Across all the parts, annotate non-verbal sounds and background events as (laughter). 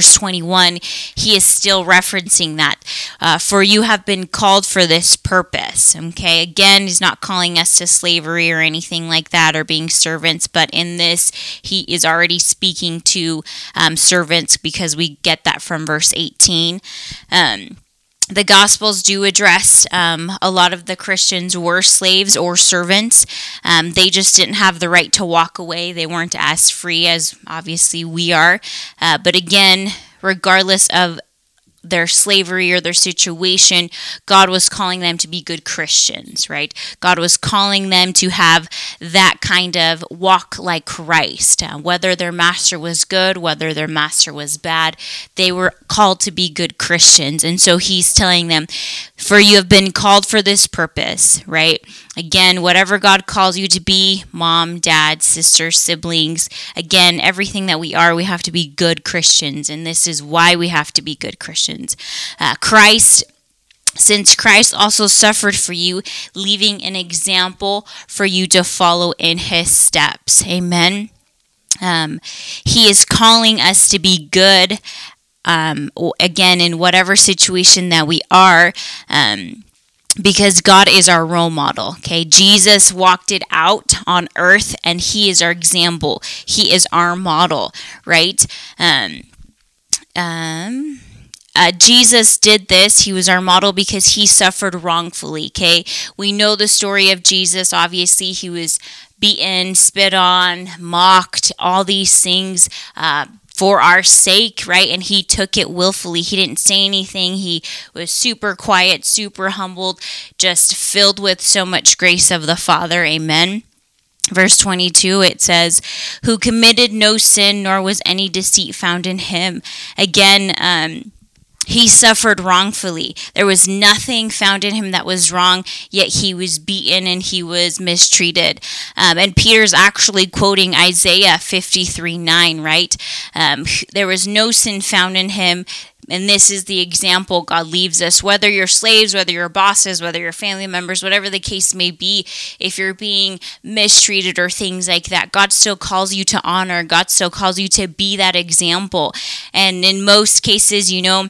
verse 21, he is still referencing that. Uh, for you have been called for this purpose. Okay, again, he's not calling us to slavery or anything like that or being servants, but in this, he is already speaking to um, servants because we get that from verse 18. Um, the Gospels do address um, a lot of the Christians were slaves or servants. Um, they just didn't have the right to walk away. They weren't as free as obviously we are. Uh, but again, regardless of their slavery or their situation, God was calling them to be good Christians, right? God was calling them to have that kind of walk like Christ. Uh, whether their master was good, whether their master was bad, they were called to be good Christians. And so he's telling them, For you have been called for this purpose, right? Again, whatever God calls you to be mom, dad, sister, siblings again, everything that we are, we have to be good Christians. And this is why we have to be good Christians. Uh, Christ since Christ also suffered for you, leaving an example for you to follow in his steps. Amen. Um, he is calling us to be good, um, again, in whatever situation that we are. Um, because God is our role model. Okay, Jesus walked it out on earth, and He is our example. He is our model, right? Um, um, uh, Jesus did this. He was our model because he suffered wrongfully. Okay, we know the story of Jesus. Obviously, he was beaten, spit on, mocked, all these things. Uh, for our sake, right? And he took it willfully. He didn't say anything. He was super quiet, super humbled, just filled with so much grace of the Father. Amen. Verse 22, it says, Who committed no sin, nor was any deceit found in him. Again, um, he suffered wrongfully. There was nothing found in him that was wrong, yet he was beaten and he was mistreated. Um, and Peter's actually quoting Isaiah 53 9, right? Um, there was no sin found in him. And this is the example God leaves us. Whether you're slaves, whether you're bosses, whether you're family members, whatever the case may be, if you're being mistreated or things like that, God still calls you to honor. God still calls you to be that example. And in most cases, you know,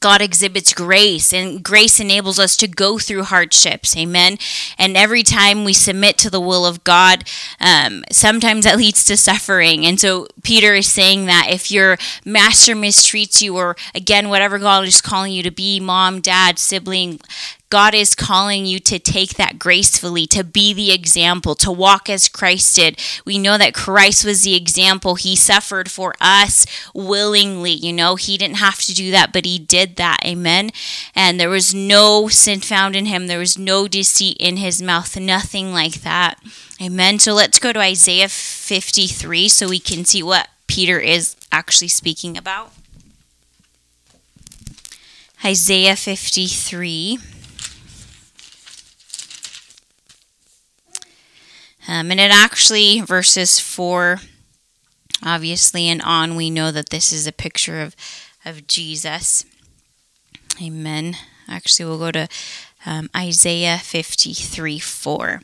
God exhibits grace, and grace enables us to go through hardships. Amen. And every time we submit to the will of God, um, sometimes that leads to suffering. And so Peter is saying that if your master mistreats you, or again, whatever God is calling you to be mom, dad, sibling, God is calling you to take that gracefully, to be the example, to walk as Christ did. We know that Christ was the example. He suffered for us willingly. You know, He didn't have to do that, but He did that. Amen. And there was no sin found in Him, there was no deceit in His mouth, nothing like that. Amen. So let's go to Isaiah 53 so we can see what Peter is actually speaking about. Isaiah 53. Um, and it actually, verses 4, obviously, and on, we know that this is a picture of, of Jesus. Amen. Actually, we'll go to um, Isaiah 53 4.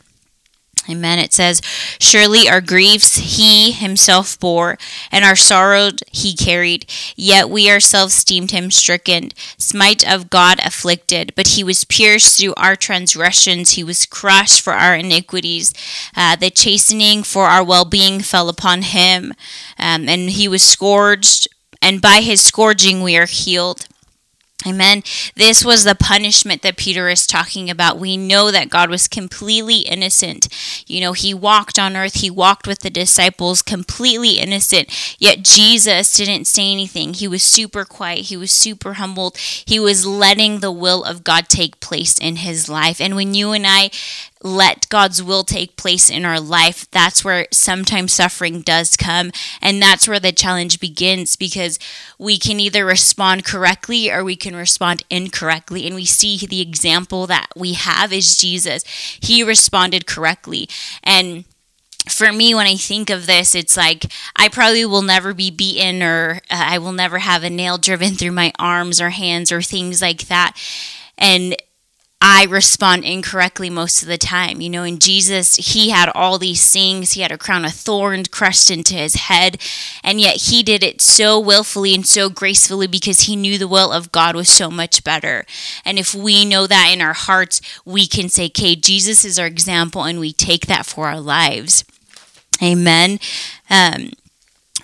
Amen. It says, Surely our griefs he himself bore, and our sorrow he carried. Yet we ourselves deemed him stricken, smite of God afflicted. But he was pierced through our transgressions, he was crushed for our iniquities. Uh, the chastening for our well being fell upon him, um, and he was scourged, and by his scourging we are healed. Amen. This was the punishment that Peter is talking about. We know that God was completely innocent. You know, he walked on earth, he walked with the disciples completely innocent. Yet Jesus didn't say anything. He was super quiet, he was super humbled. He was letting the will of God take place in his life. And when you and I let God's will take place in our life, that's where sometimes suffering does come. And that's where the challenge begins because we can either respond correctly or we can respond incorrectly. And we see the example that we have is Jesus. He responded correctly. And for me, when I think of this, it's like I probably will never be beaten or uh, I will never have a nail driven through my arms or hands or things like that. And I respond incorrectly most of the time. You know, in Jesus, he had all these things. He had a crown of thorns crushed into his head, and yet he did it so willfully and so gracefully because he knew the will of God was so much better. And if we know that in our hearts, we can say, okay, Jesus is our example, and we take that for our lives. Amen. Um,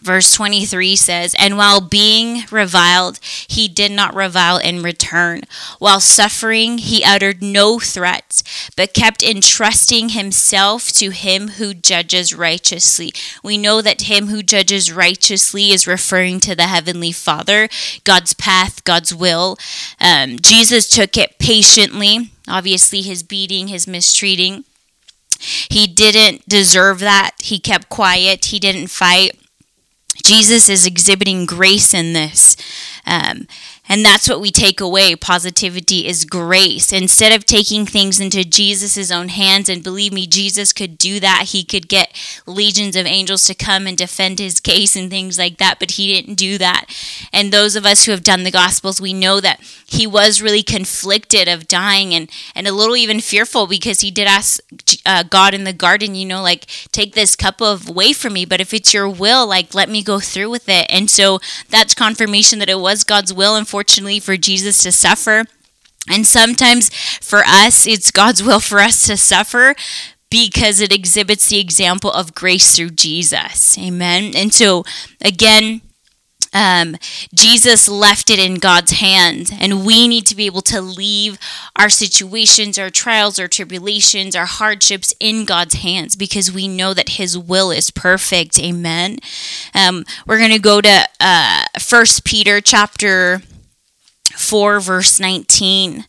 Verse 23 says, And while being reviled, he did not revile in return. While suffering, he uttered no threats, but kept entrusting himself to him who judges righteously. We know that him who judges righteously is referring to the Heavenly Father, God's path, God's will. Um, Jesus took it patiently, obviously, his beating, his mistreating. He didn't deserve that. He kept quiet, he didn't fight. Jesus is exhibiting grace in this. Um, and that's what we take away. Positivity is grace. Instead of taking things into Jesus' own hands, and believe me, Jesus could do that. He could get legions of angels to come and defend his case and things like that, but he didn't do that. And those of us who have done the Gospels, we know that he was really conflicted of dying and, and a little even fearful because he did ask uh, God in the garden, you know, like, take this cup of away from me, but if it's your will, like, let me go through with it. And so that's confirmation that it was God's will. And unfortunately, for Jesus to suffer. And sometimes for us, it's God's will for us to suffer because it exhibits the example of grace through Jesus. Amen. And so, again, um, Jesus left it in God's hands, and we need to be able to leave our situations, our trials, our tribulations, our hardships in God's hands because we know that His will is perfect. Amen. Um, we're going to go to uh, First Peter chapter 4, verse 19.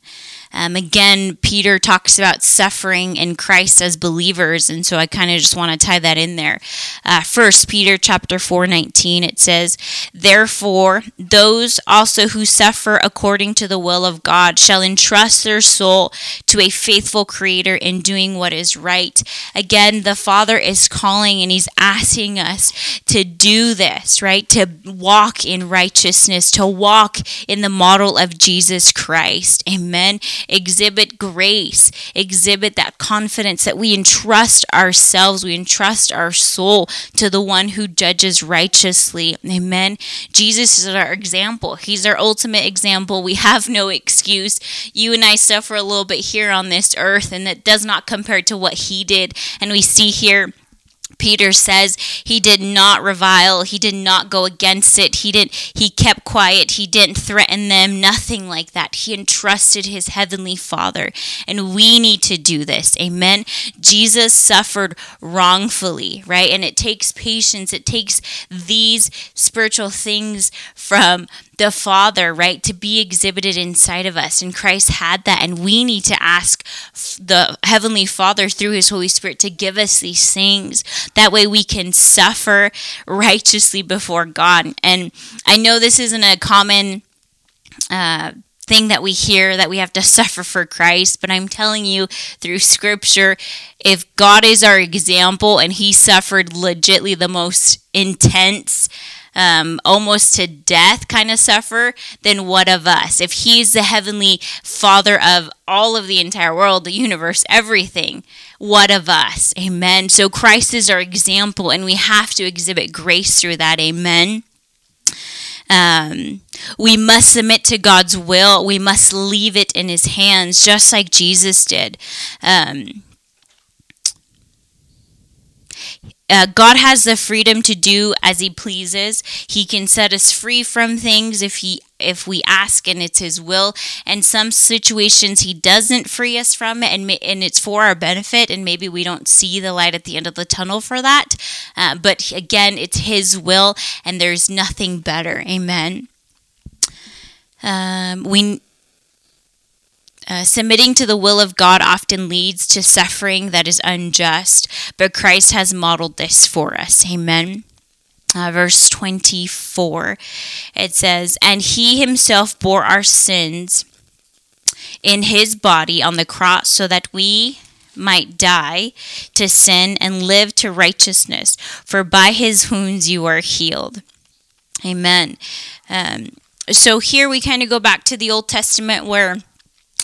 Um, again, Peter talks about suffering in Christ as believers, and so I kind of just want to tie that in there. Uh, First Peter chapter four nineteen it says, "Therefore, those also who suffer according to the will of God shall entrust their soul to a faithful Creator in doing what is right." Again, the Father is calling and He's asking us to do this, right? To walk in righteousness, to walk in the model of Jesus Christ. Amen exhibit grace, exhibit that confidence that we entrust ourselves, we entrust our soul to the one who judges righteously. Amen. Jesus is our example, He's our ultimate example. We have no excuse. You and I suffer a little bit here on this earth, and that does not compare to what He did. And we see here Peter says he did not revile, he did not go against it. He didn't he kept quiet, he didn't threaten them, nothing like that. He entrusted his heavenly Father. And we need to do this. Amen. Jesus suffered wrongfully, right? And it takes patience. It takes these spiritual things from the Father, right, to be exhibited inside of us. And Christ had that. And we need to ask the Heavenly Father through His Holy Spirit to give us these things. That way we can suffer righteously before God. And I know this isn't a common. Uh, thing that we hear that we have to suffer for Christ, but I'm telling you through scripture, if God is our example and he suffered legitly the most intense um, almost to death kind of suffer, then what of us? If He's the heavenly Father of all of the entire world, the universe, everything, what of us? Amen. So Christ is our example, and we have to exhibit grace through that. Amen. Um, we must submit to God's will. We must leave it in His hands, just like Jesus did. Um, uh, God has the freedom to do as He pleases. He can set us free from things if He if we ask, and it's His will. And some situations He doesn't free us from and and it's for our benefit. And maybe we don't see the light at the end of the tunnel for that. Uh, but again, it's His will, and there's nothing better. Amen. Um, we uh, submitting to the will of God often leads to suffering that is unjust, but Christ has modeled this for us. Amen. Uh, verse 24, it says, And he himself bore our sins in his body on the cross so that we might die to sin and live to righteousness, for by his wounds you are healed. Amen. Um, so here we kind of go back to the Old Testament where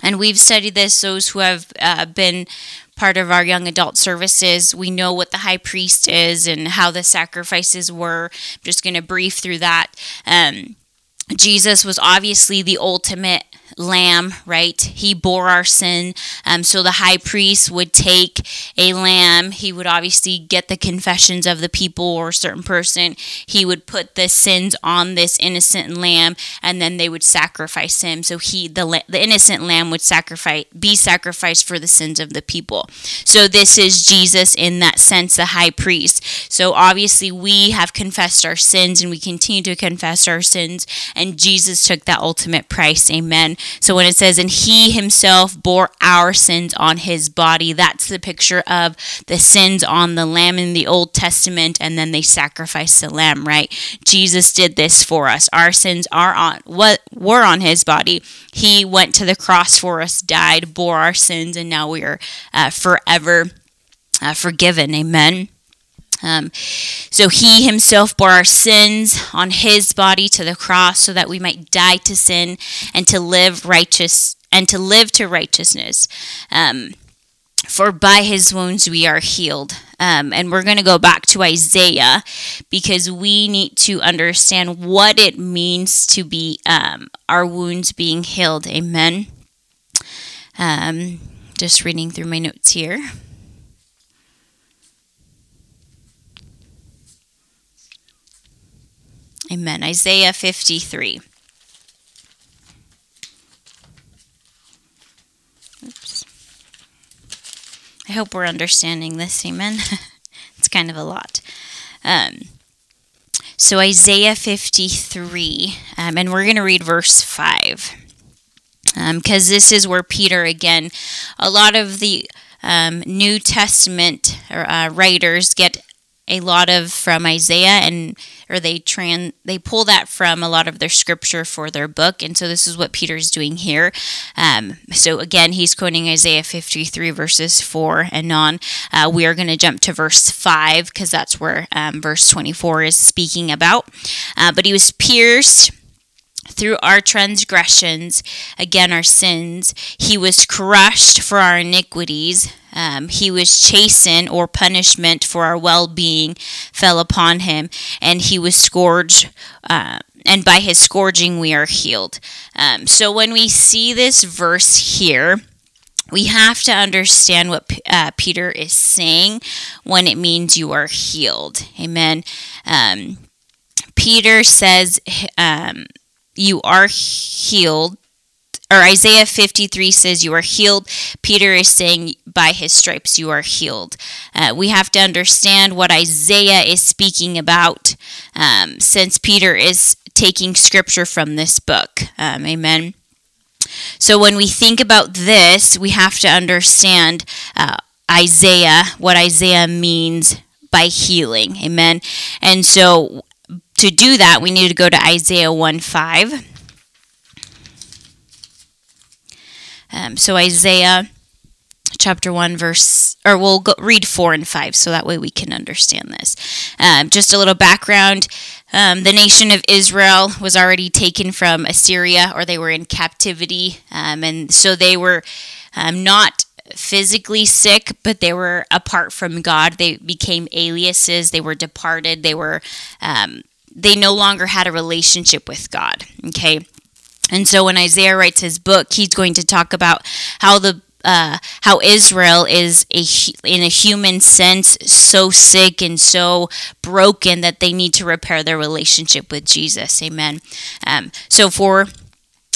And we've studied this, those who have uh, been part of our young adult services. We know what the high priest is and how the sacrifices were. I'm just going to brief through that. Um, Jesus was obviously the ultimate lamb, right? He bore our sin. Um, so the high priest would take a lamb. He would obviously get the confessions of the people or a certain person. He would put the sins on this innocent lamb, and then they would sacrifice him. So he, the the innocent lamb, would sacrifice, be sacrificed for the sins of the people. So this is Jesus in that sense, the high priest. So obviously we have confessed our sins, and we continue to confess our sins, and Jesus took that ultimate price. Amen. So when it says, and he himself bore our sins on his body, that's the picture of the sins on the lamb in the Old Testament, and then they sacrificed the lamb, right? Jesus did this for us. Our sins are on what were on his body. He went to the cross for us, died, bore our sins, and now we are uh, forever uh, forgiven. Amen. Um, so he himself bore our sins on his body to the cross so that we might die to sin and to live righteous and to live to righteousness. Um, for by his wounds we are healed. Um, and we're going to go back to Isaiah because we need to understand what it means to be um, our wounds being healed. Amen. Um, just reading through my notes here. Amen. Isaiah 53. Oops. I hope we're understanding this. Amen. (laughs) it's kind of a lot. Um, so, Isaiah 53, um, and we're going to read verse 5. Because um, this is where Peter, again, a lot of the um, New Testament uh, writers get a lot of from Isaiah and or they trans they pull that from a lot of their scripture for their book. And so this is what Peter's doing here. Um, so again he's quoting Isaiah 53 verses 4 and on. Uh, we are going to jump to verse 5 because that's where um, verse 24 is speaking about. Uh, but he was pierced through our transgressions, again our sins, he was crushed for our iniquities. Um, he was chastened or punishment for our well being fell upon him, and he was scourged. Uh, and by his scourging we are healed. Um, so when we see this verse here, we have to understand what uh, Peter is saying when it means you are healed. Amen. Um, Peter says um, you are healed or Isaiah 53 says, You are healed. Peter is saying, By his stripes you are healed. Uh, we have to understand what Isaiah is speaking about um, since Peter is taking scripture from this book. Um, amen. So when we think about this, we have to understand uh, Isaiah, what Isaiah means by healing. Amen. And so to do that, we need to go to Isaiah 1 5. Um, so Isaiah chapter 1 verse or we'll go, read 4 and 5 so that way we can understand this. Um, just a little background. Um, the nation of israel was already taken from assyria or they were in captivity um, and so they were um, not physically sick but they were apart from god. They became aliases. They were departed. They were um, they no longer had a relationship with god okay and so when Isaiah writes his book, he's going to talk about how the uh, how Israel is a, in a human sense so sick and so broken that they need to repair their relationship with Jesus. Amen. Um, so for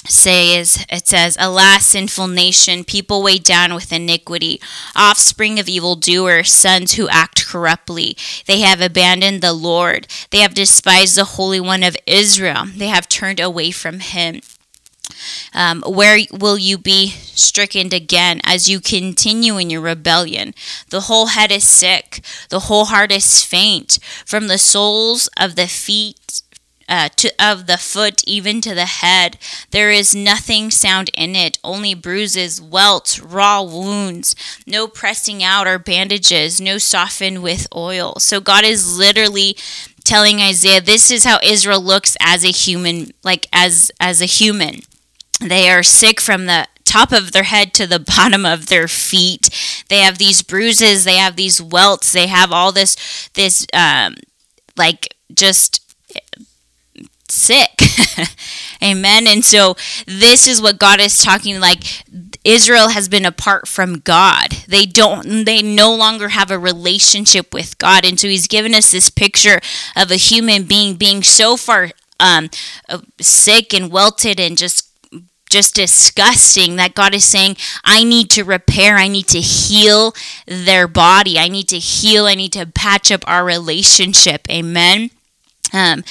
says it says alas sinful nation people weighed down with iniquity. Offspring of evildoers sons who act corruptly. They have abandoned the lord. They have despised the holy one of israel. They have turned away from him. Um, where will you be stricken again as you continue in your rebellion? The whole head is sick, the whole heart is faint, from the soles of the feet uh, to of the foot even to the head. There is nothing sound in it, only bruises, welts, raw wounds, no pressing out or bandages, no softened with oil. So God is literally telling Isaiah, this is how Israel looks as a human, like as as a human. They are sick from the top of their head to the (laughs) bottom of their feet. They have these bruises, they have these welts, they have all this this um like just sick. (laughs) Amen. And so this is what God is talking like Israel has been apart from God. They don't they no longer have a relationship with God. And so he's given us this picture of a human being being so far um, uh, sick and welted and just just disgusting that God is saying, I need to repair, I need to heal their body, I need to heal, I need to patch up our relationship. Amen. Um,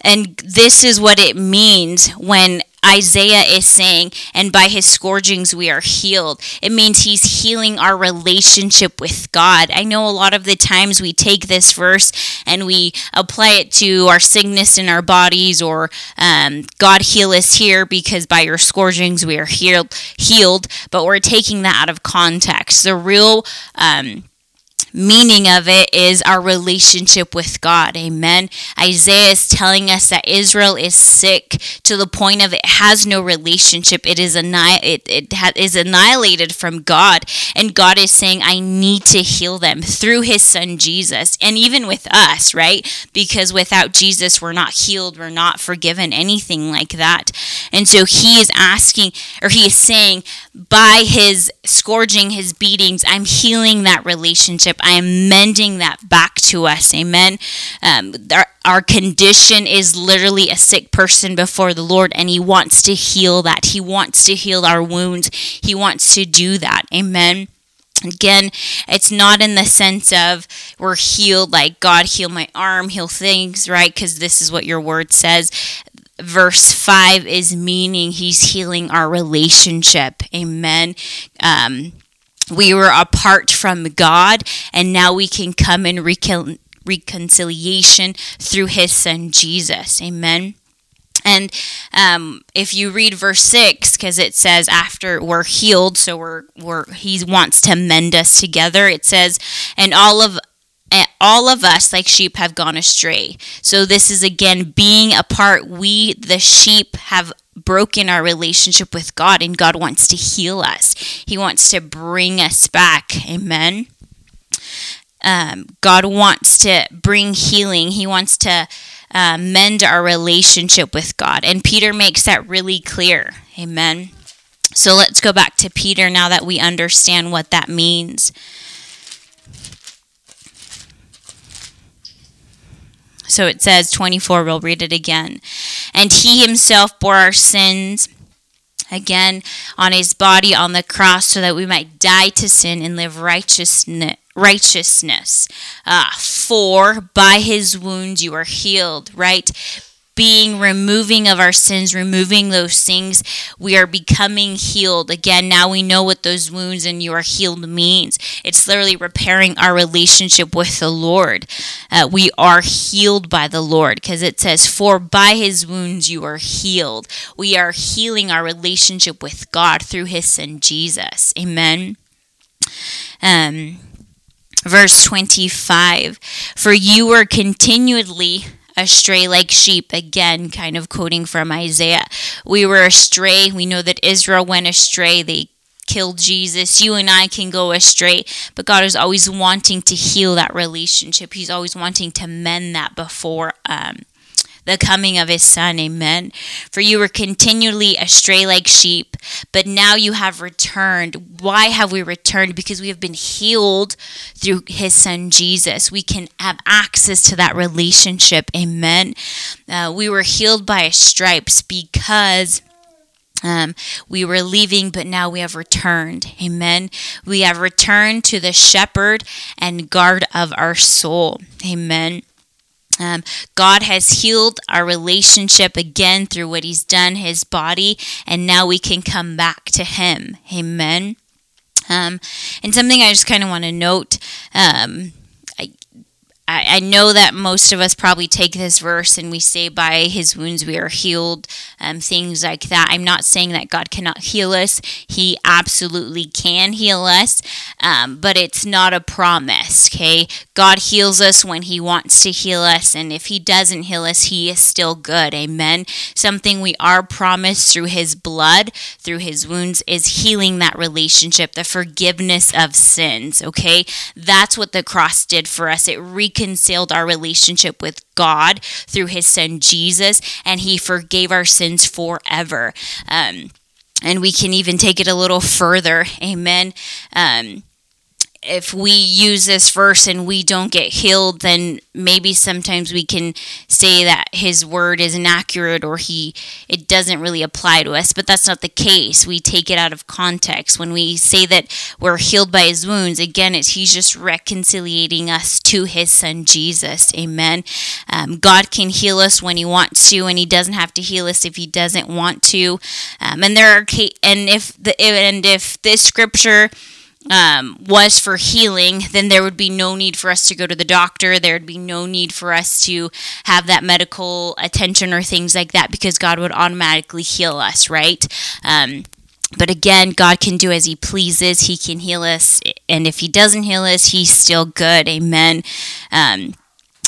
and this is what it means when Isaiah is saying, and by his scourgings we are healed. It means he's healing our relationship with God. I know a lot of the times we take this verse and we apply it to our sickness in our bodies, or um, God heal us here because by your scourgings we are healed. Healed, but we're taking that out of context. The real um, meaning of it is our relationship with God. Amen. Isaiah is telling us that Israel is sick to the point of it has no relationship. It is anni- it, it ha- is annihilated from God. And God is saying, I need to heal them through his son Jesus. And even with us, right? Because without Jesus, we're not healed, we're not forgiven, anything like that. And so he is asking, or he is saying, by his scourging, his beatings, I'm healing that relationship. I am mending that back to us. Amen. Um, our, our condition is literally a sick person before the Lord, and He wants to heal that. He wants to heal our wounds. He wants to do that. Amen. Again, it's not in the sense of we're healed, like God heal my arm, heal things, right? Because this is what your word says verse 5 is meaning he's healing our relationship amen um, we were apart from God, and now we can come in recon- reconciliation through His Son Jesus. Amen. And um, if you read verse six, because it says after we're healed, so we're we're He wants to mend us together. It says, and all of all of us like sheep have gone astray. So this is again being apart. We the sheep have broken our relationship with God, and God wants to heal us. He wants to bring us back. Amen. Um, God wants to bring healing. He wants to uh, mend our relationship with God. And Peter makes that really clear. Amen. So let's go back to Peter now that we understand what that means. So it says 24, we'll read it again. And he himself bore our sins again on his body on the cross so that we might die to sin and live righteousness righteousness uh, for by his wounds you are healed right being removing of our sins, removing those things, we are becoming healed. Again, now we know what those wounds and you are healed means. It's literally repairing our relationship with the Lord. Uh, we are healed by the Lord because it says, For by his wounds you are healed. We are healing our relationship with God through his son Jesus. Amen. Um, verse 25 For you were continually astray like sheep. Again, kind of quoting from Isaiah. We were astray. We know that Israel went astray. They killed Jesus. You and I can go astray, but God is always wanting to heal that relationship. He's always wanting to mend that before um, the coming of his son. Amen. For you were continually astray like sheep, but now you have returned. Why have we returned? Because we have been healed through his son Jesus. We can have access to that relationship. Amen. Uh, we were healed by his stripes because. Um, we were leaving, but now we have returned. Amen. We have returned to the shepherd and guard of our soul. Amen. Um, God has healed our relationship again through what He's done, His body, and now we can come back to Him. Amen. Um, and something I just kind of want to note um, I, I, know that most of us probably take this verse and we say, by his wounds we are healed, um, things like that. I'm not saying that God cannot heal us, he absolutely can heal us, um, but it's not a promise, okay? God heals us when he wants to heal us, and if he doesn't heal us, he is still good, amen? Something we are promised through his blood, through his wounds, is healing that relationship, the forgiveness of sins, okay? That's what the cross did for us. It reconciled our relationship with God through his son Jesus, and he forgave our sins forever. Um, and we can even take it a little further. Amen. Um, if we use this verse and we don't get healed, then maybe sometimes we can say that his word is inaccurate or he it doesn't really apply to us, but that's not the case. We take it out of context. When we say that we're healed by his wounds, again, it's he's just reconciliating us to his son Jesus. Amen. Um, God can heal us when he wants to, and he doesn't have to heal us if he doesn't want to. Um, and there are and if the and if this scripture um, was for healing, then there would be no need for us to go to the doctor. There would be no need for us to have that medical attention or things like that because God would automatically heal us, right? Um, but again, God can do as He pleases. He can heal us. And if He doesn't heal us, He's still good. Amen. Um,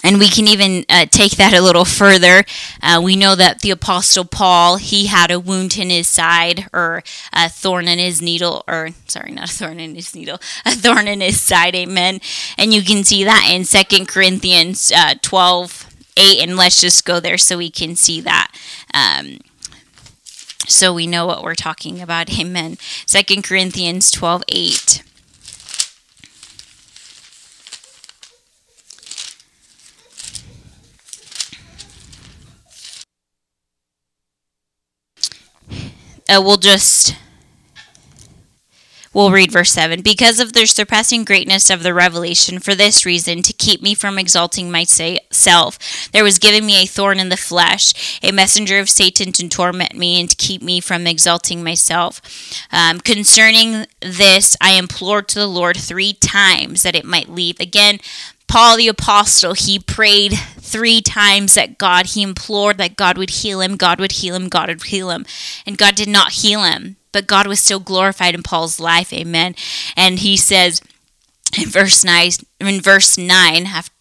and we can even uh, take that a little further. Uh, we know that the Apostle Paul, he had a wound in his side, or a thorn in his needle, or sorry, not a thorn in his needle, a thorn in his side, amen. And you can see that in Second Corinthians uh, 12, 8, and let's just go there so we can see that. Um, so we know what we're talking about, amen. Second Corinthians 12, 8. Uh, we'll just We'll read verse 7. Because of the surpassing greatness of the revelation, for this reason, to keep me from exalting myself, there was given me a thorn in the flesh, a messenger of Satan to torment me and to keep me from exalting myself. Um, concerning this, I implored to the Lord three times that it might leave. Again, Paul the apostle, he prayed three times that God, he implored that God would heal him, God would heal him, God would heal him. And God did not heal him, but God was still glorified in Paul's life. Amen. And he says in verse 9, in verse 9, after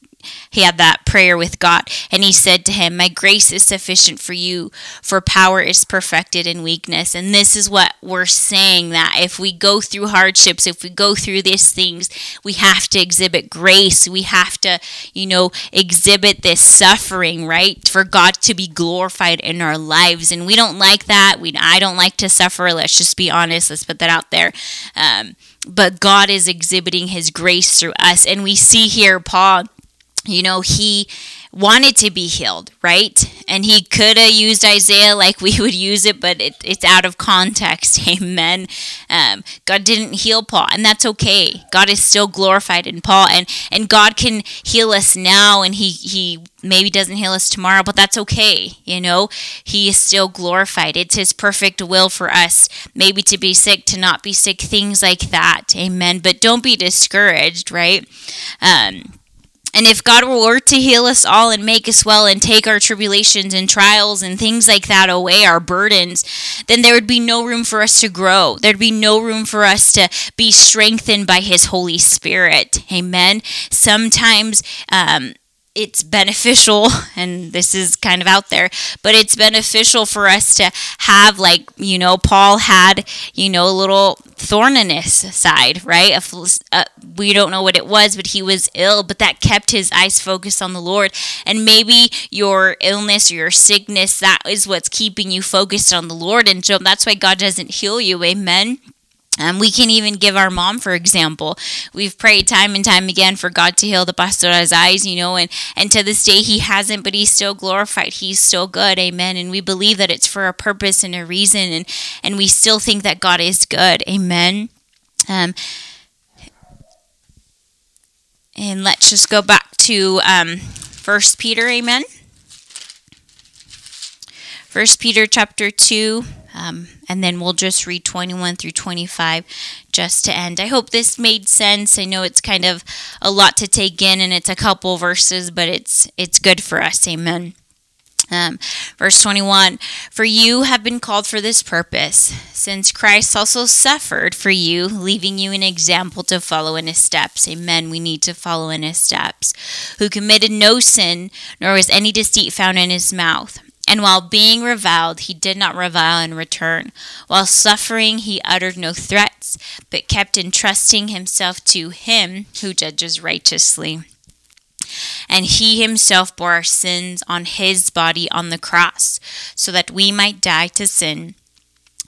he had that prayer with God, and he said to him, My grace is sufficient for you, for power is perfected in weakness. And this is what we're saying that if we go through hardships, if we go through these things, we have to exhibit grace. We have to, you know, exhibit this suffering, right? For God to be glorified in our lives. And we don't like that. We I don't like to suffer. Let's just be honest. Let's put that out there. Um, but God is exhibiting his grace through us. And we see here Paul you know, he wanted to be healed, right? And he could have used Isaiah like we (laughs) would use it, but it, it's out of context. (laughs) Amen. Um, God didn't heal Paul, and that's okay. God is still glorified in Paul, and and God can heal us now, and he he maybe doesn't heal us tomorrow, but that's okay. You know, he is still glorified. It's his perfect will for us, maybe to be sick, to not be sick, things like that. Amen. But don't be discouraged, right? Um, and if God were to heal us all and make us well and take our tribulations and trials and things like that away, our burdens, then there would be no room for us to grow. There'd be no room for us to be strengthened by His Holy Spirit. Amen. Sometimes, um, it's beneficial (laughs) and this is kind of out there but it's beneficial for us to have like you know paul had you know a little thorn in his side right? Uh, we don't know what it was but he was ill but that kept his eyes focused on the lord. And maybe your illness or your sickness that is what's keeping you focused on the lord. And so that's why god doesn't heal you. Amen um, we can even give our mom, for example. We've prayed time and time again for God to heal the pastora's eyes, you know, and, and to this day he hasn't, but he's still glorified. He's still good. Amen. And we believe that it's for a purpose and a reason, and, and we still think that God is good. Amen. Um, and let's just go back to um, First Peter. Amen. First Peter chapter 2. Um, and then we'll just read 21 through 25 just to end. I hope this made sense. I know it's kind of a lot to take in and it's a couple verses, but it's it's good for us. Amen. Um, verse 21 For you have been called for this purpose, since Christ also suffered for you, leaving you an example to follow in his steps. Amen. We need to follow in his steps. Who committed no sin, nor was any deceit found in his mouth. And while being reviled, he did not revile in return. While suffering, he uttered no threats, but kept entrusting himself to him who judges righteously. And he himself bore our sins on his body on the cross, so that we might die to sin,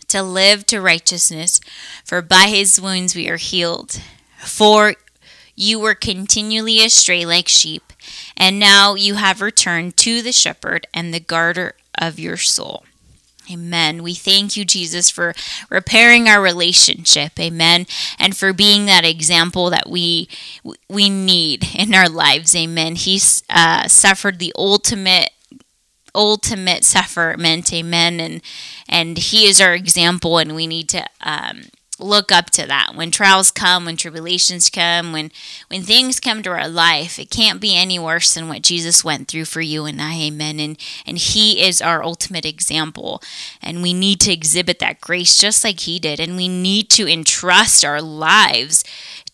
to live to righteousness. For by his wounds we are healed. For you were continually astray like sheep, and now you have returned to the shepherd and the guarder of your soul. Amen. We thank you, Jesus, for repairing our relationship. Amen. And for being that example that we we need in our lives. Amen. He uh, suffered the ultimate ultimate sufferment. Amen. And and he is our example, and we need to um, look up to that. When trials come when tribulations come when when things come to our life it can't be any worse than what jesus went through for you and i amen. And and he is our ultimate example. And we need to exhibit that grace just like he did. And we need to entrust our lives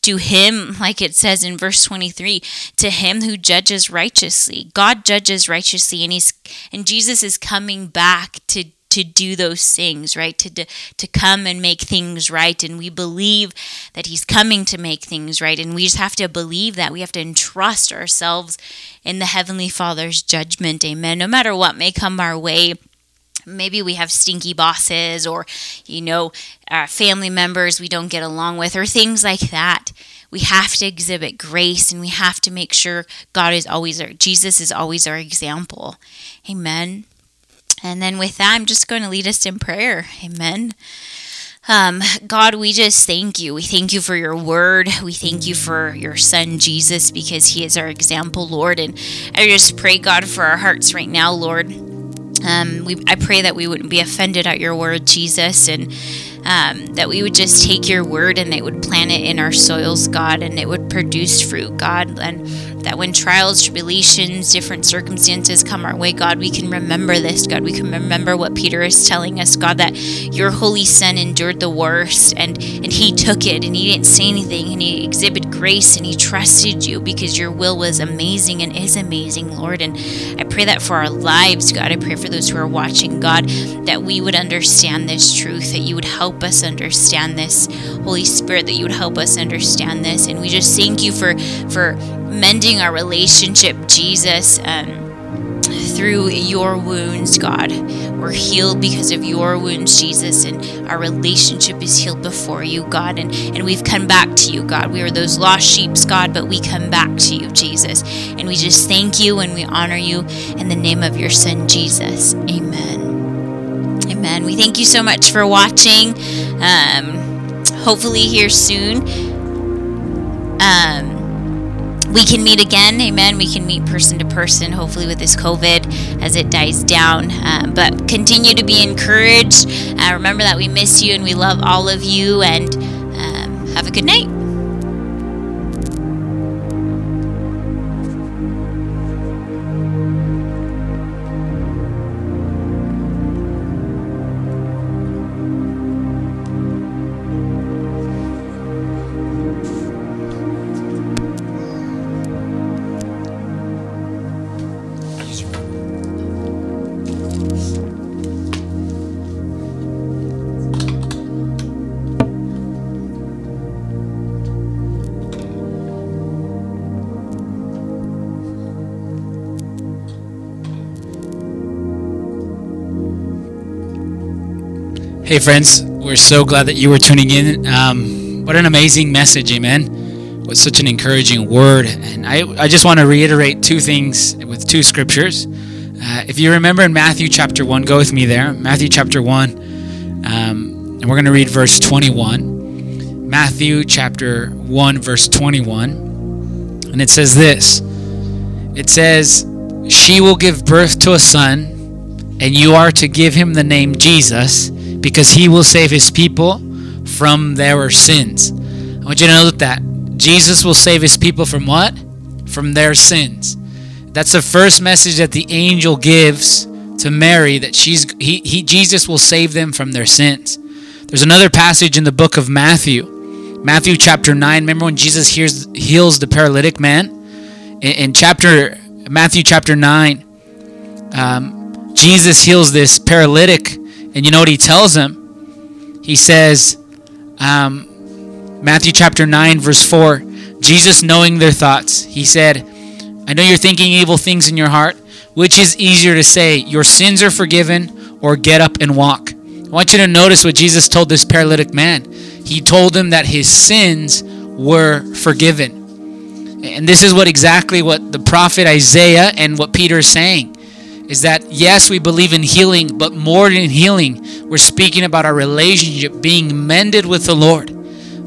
to him like it says in verse 23 to him who judges righteously. God judges righteously and he's and jesus is coming back to to do those things, right? To, to, to come and make things right. And we believe that He's coming to make things right. And we just have to believe that. We have to entrust ourselves in the Heavenly Father's judgment. Amen. No matter what may come our way maybe we have stinky bosses or you know uh, family members we don't get along with or things like that we have to exhibit grace and we have to make sure god is always our jesus is always our example amen and then with that, I'm just going to lead us in prayer. Amen. Um, God, we just thank you. We thank you for your word. We thank you for your son, Jesus, because he is our example, Lord. And I just pray, God, for our hearts right now, Lord. Um, we, I pray that we wouldn't be offended at your word, Jesus, and um, that we would just take your word and it would plant it in our soils, God, and it would produce fruit, God. And that when trials, tribulations, different circumstances come our way, God, we can remember this, God. We can remember what Peter is telling us, God, that your holy son endured the worst and, and he took it and he didn't say anything and he exhibited grace and he trusted you because your will was amazing and is amazing, Lord. And I pray that for our lives, God. I pray for those who are watching, God, that we would understand this truth, that you would help us understand this, Holy Spirit, that you would help us understand this. And we just thank you for for mending our relationship, Jesus, um, through your wounds, God. We're healed because of your wounds, Jesus, and our relationship is healed before you, God. And, and we've come back to you, God. We are those lost sheep, God, but we come back to you, Jesus. And we just thank you and we honor you in the name of your Son, Jesus. Amen. Amen. We thank you so much for watching. Um, hopefully, here soon. Um, we can meet again. Amen. We can meet person to person, hopefully, with this COVID as it dies down. Um, but continue to be encouraged. Uh, remember that we miss you and we love all of you. And um, have a good night. Hey, friends, we're so glad that you were tuning in. Um, what an amazing message, amen. What such an encouraging word. And I, I just want to reiterate two things with two scriptures. Uh, if you remember in Matthew chapter 1, go with me there. Matthew chapter 1, um, and we're going to read verse 21. Matthew chapter 1, verse 21. And it says this It says, She will give birth to a son, and you are to give him the name Jesus because he will save his people from their sins. I want you to note that. Jesus will save his people from what? From their sins. That's the first message that the angel gives to Mary that she's he, he Jesus will save them from their sins. There's another passage in the book of Matthew. Matthew chapter 9. Remember when Jesus hears, heals the paralytic man? In, in chapter Matthew chapter 9, um, Jesus heals this paralytic, and you know what he tells him? He says, um, Matthew chapter 9, verse 4, Jesus knowing their thoughts, he said, I know you're thinking evil things in your heart. Which is easier to say, your sins are forgiven, or get up and walk? I want you to notice what Jesus told this paralytic man. He told him that his sins were forgiven. And this is what exactly what the prophet Isaiah and what Peter is saying is that yes, we believe in healing, but more than healing, we're speaking about our relationship being mended with the Lord.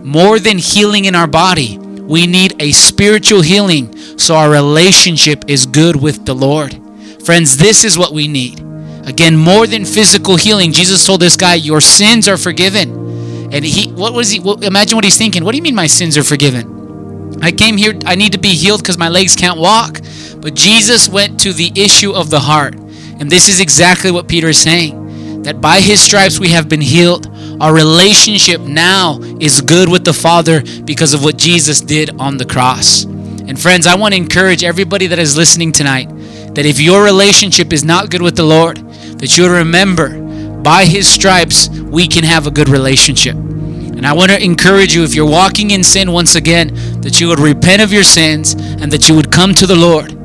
More than healing in our body, we need a spiritual healing so our relationship is good with the Lord. Friends, this is what we need. Again, more than physical healing, Jesus told this guy, Your sins are forgiven. And he, what was he? Well, imagine what he's thinking. What do you mean my sins are forgiven? I came here, I need to be healed because my legs can't walk. But Jesus went to the issue of the heart. And this is exactly what Peter is saying that by his stripes we have been healed. Our relationship now is good with the Father because of what Jesus did on the cross. And friends, I want to encourage everybody that is listening tonight that if your relationship is not good with the Lord, that you'll remember by His stripes we can have a good relationship. And I want to encourage you if you're walking in sin once again, that you would repent of your sins and that you would come to the Lord.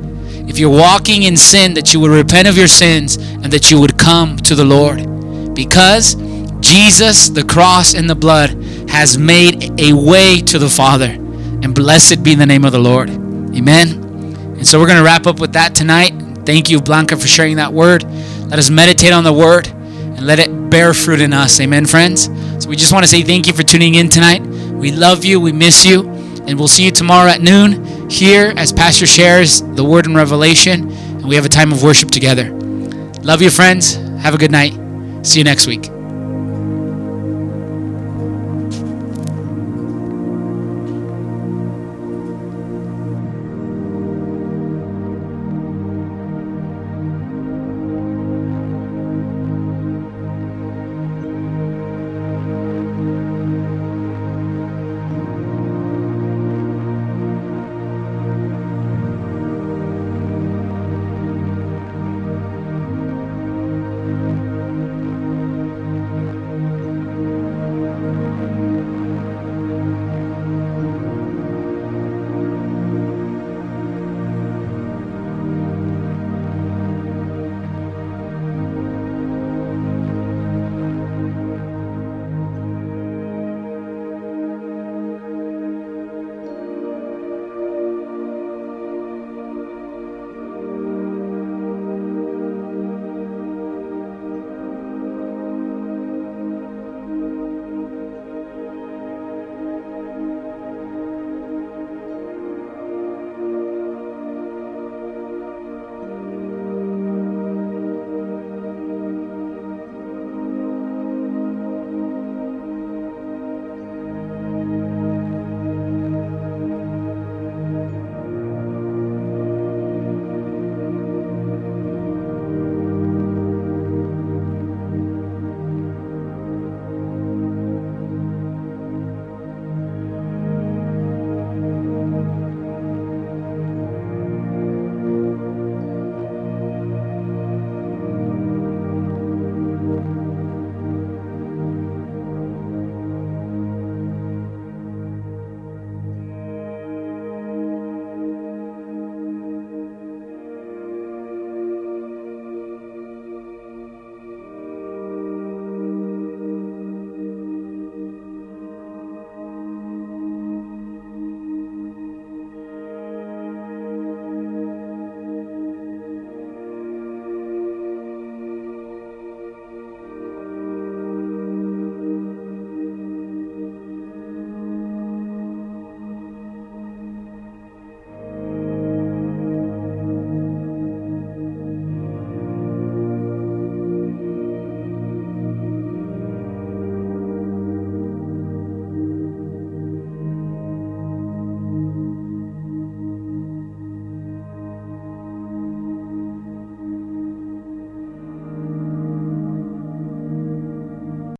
If you're walking in sin, that you would repent of your sins and that you would come to the Lord. Because Jesus, the cross, and the blood has made a way to the Father. And blessed be the name of the Lord. Amen. And so we're going to wrap up with that tonight. Thank you, Blanca, for sharing that word. Let us meditate on the word and let it bear fruit in us. Amen, friends. So we just want to say thank you for tuning in tonight. We love you. We miss you. And we'll see you tomorrow at noon here as Pastor shares the word in Revelation. And we have a time of worship together. Love you, friends. Have a good night. See you next week.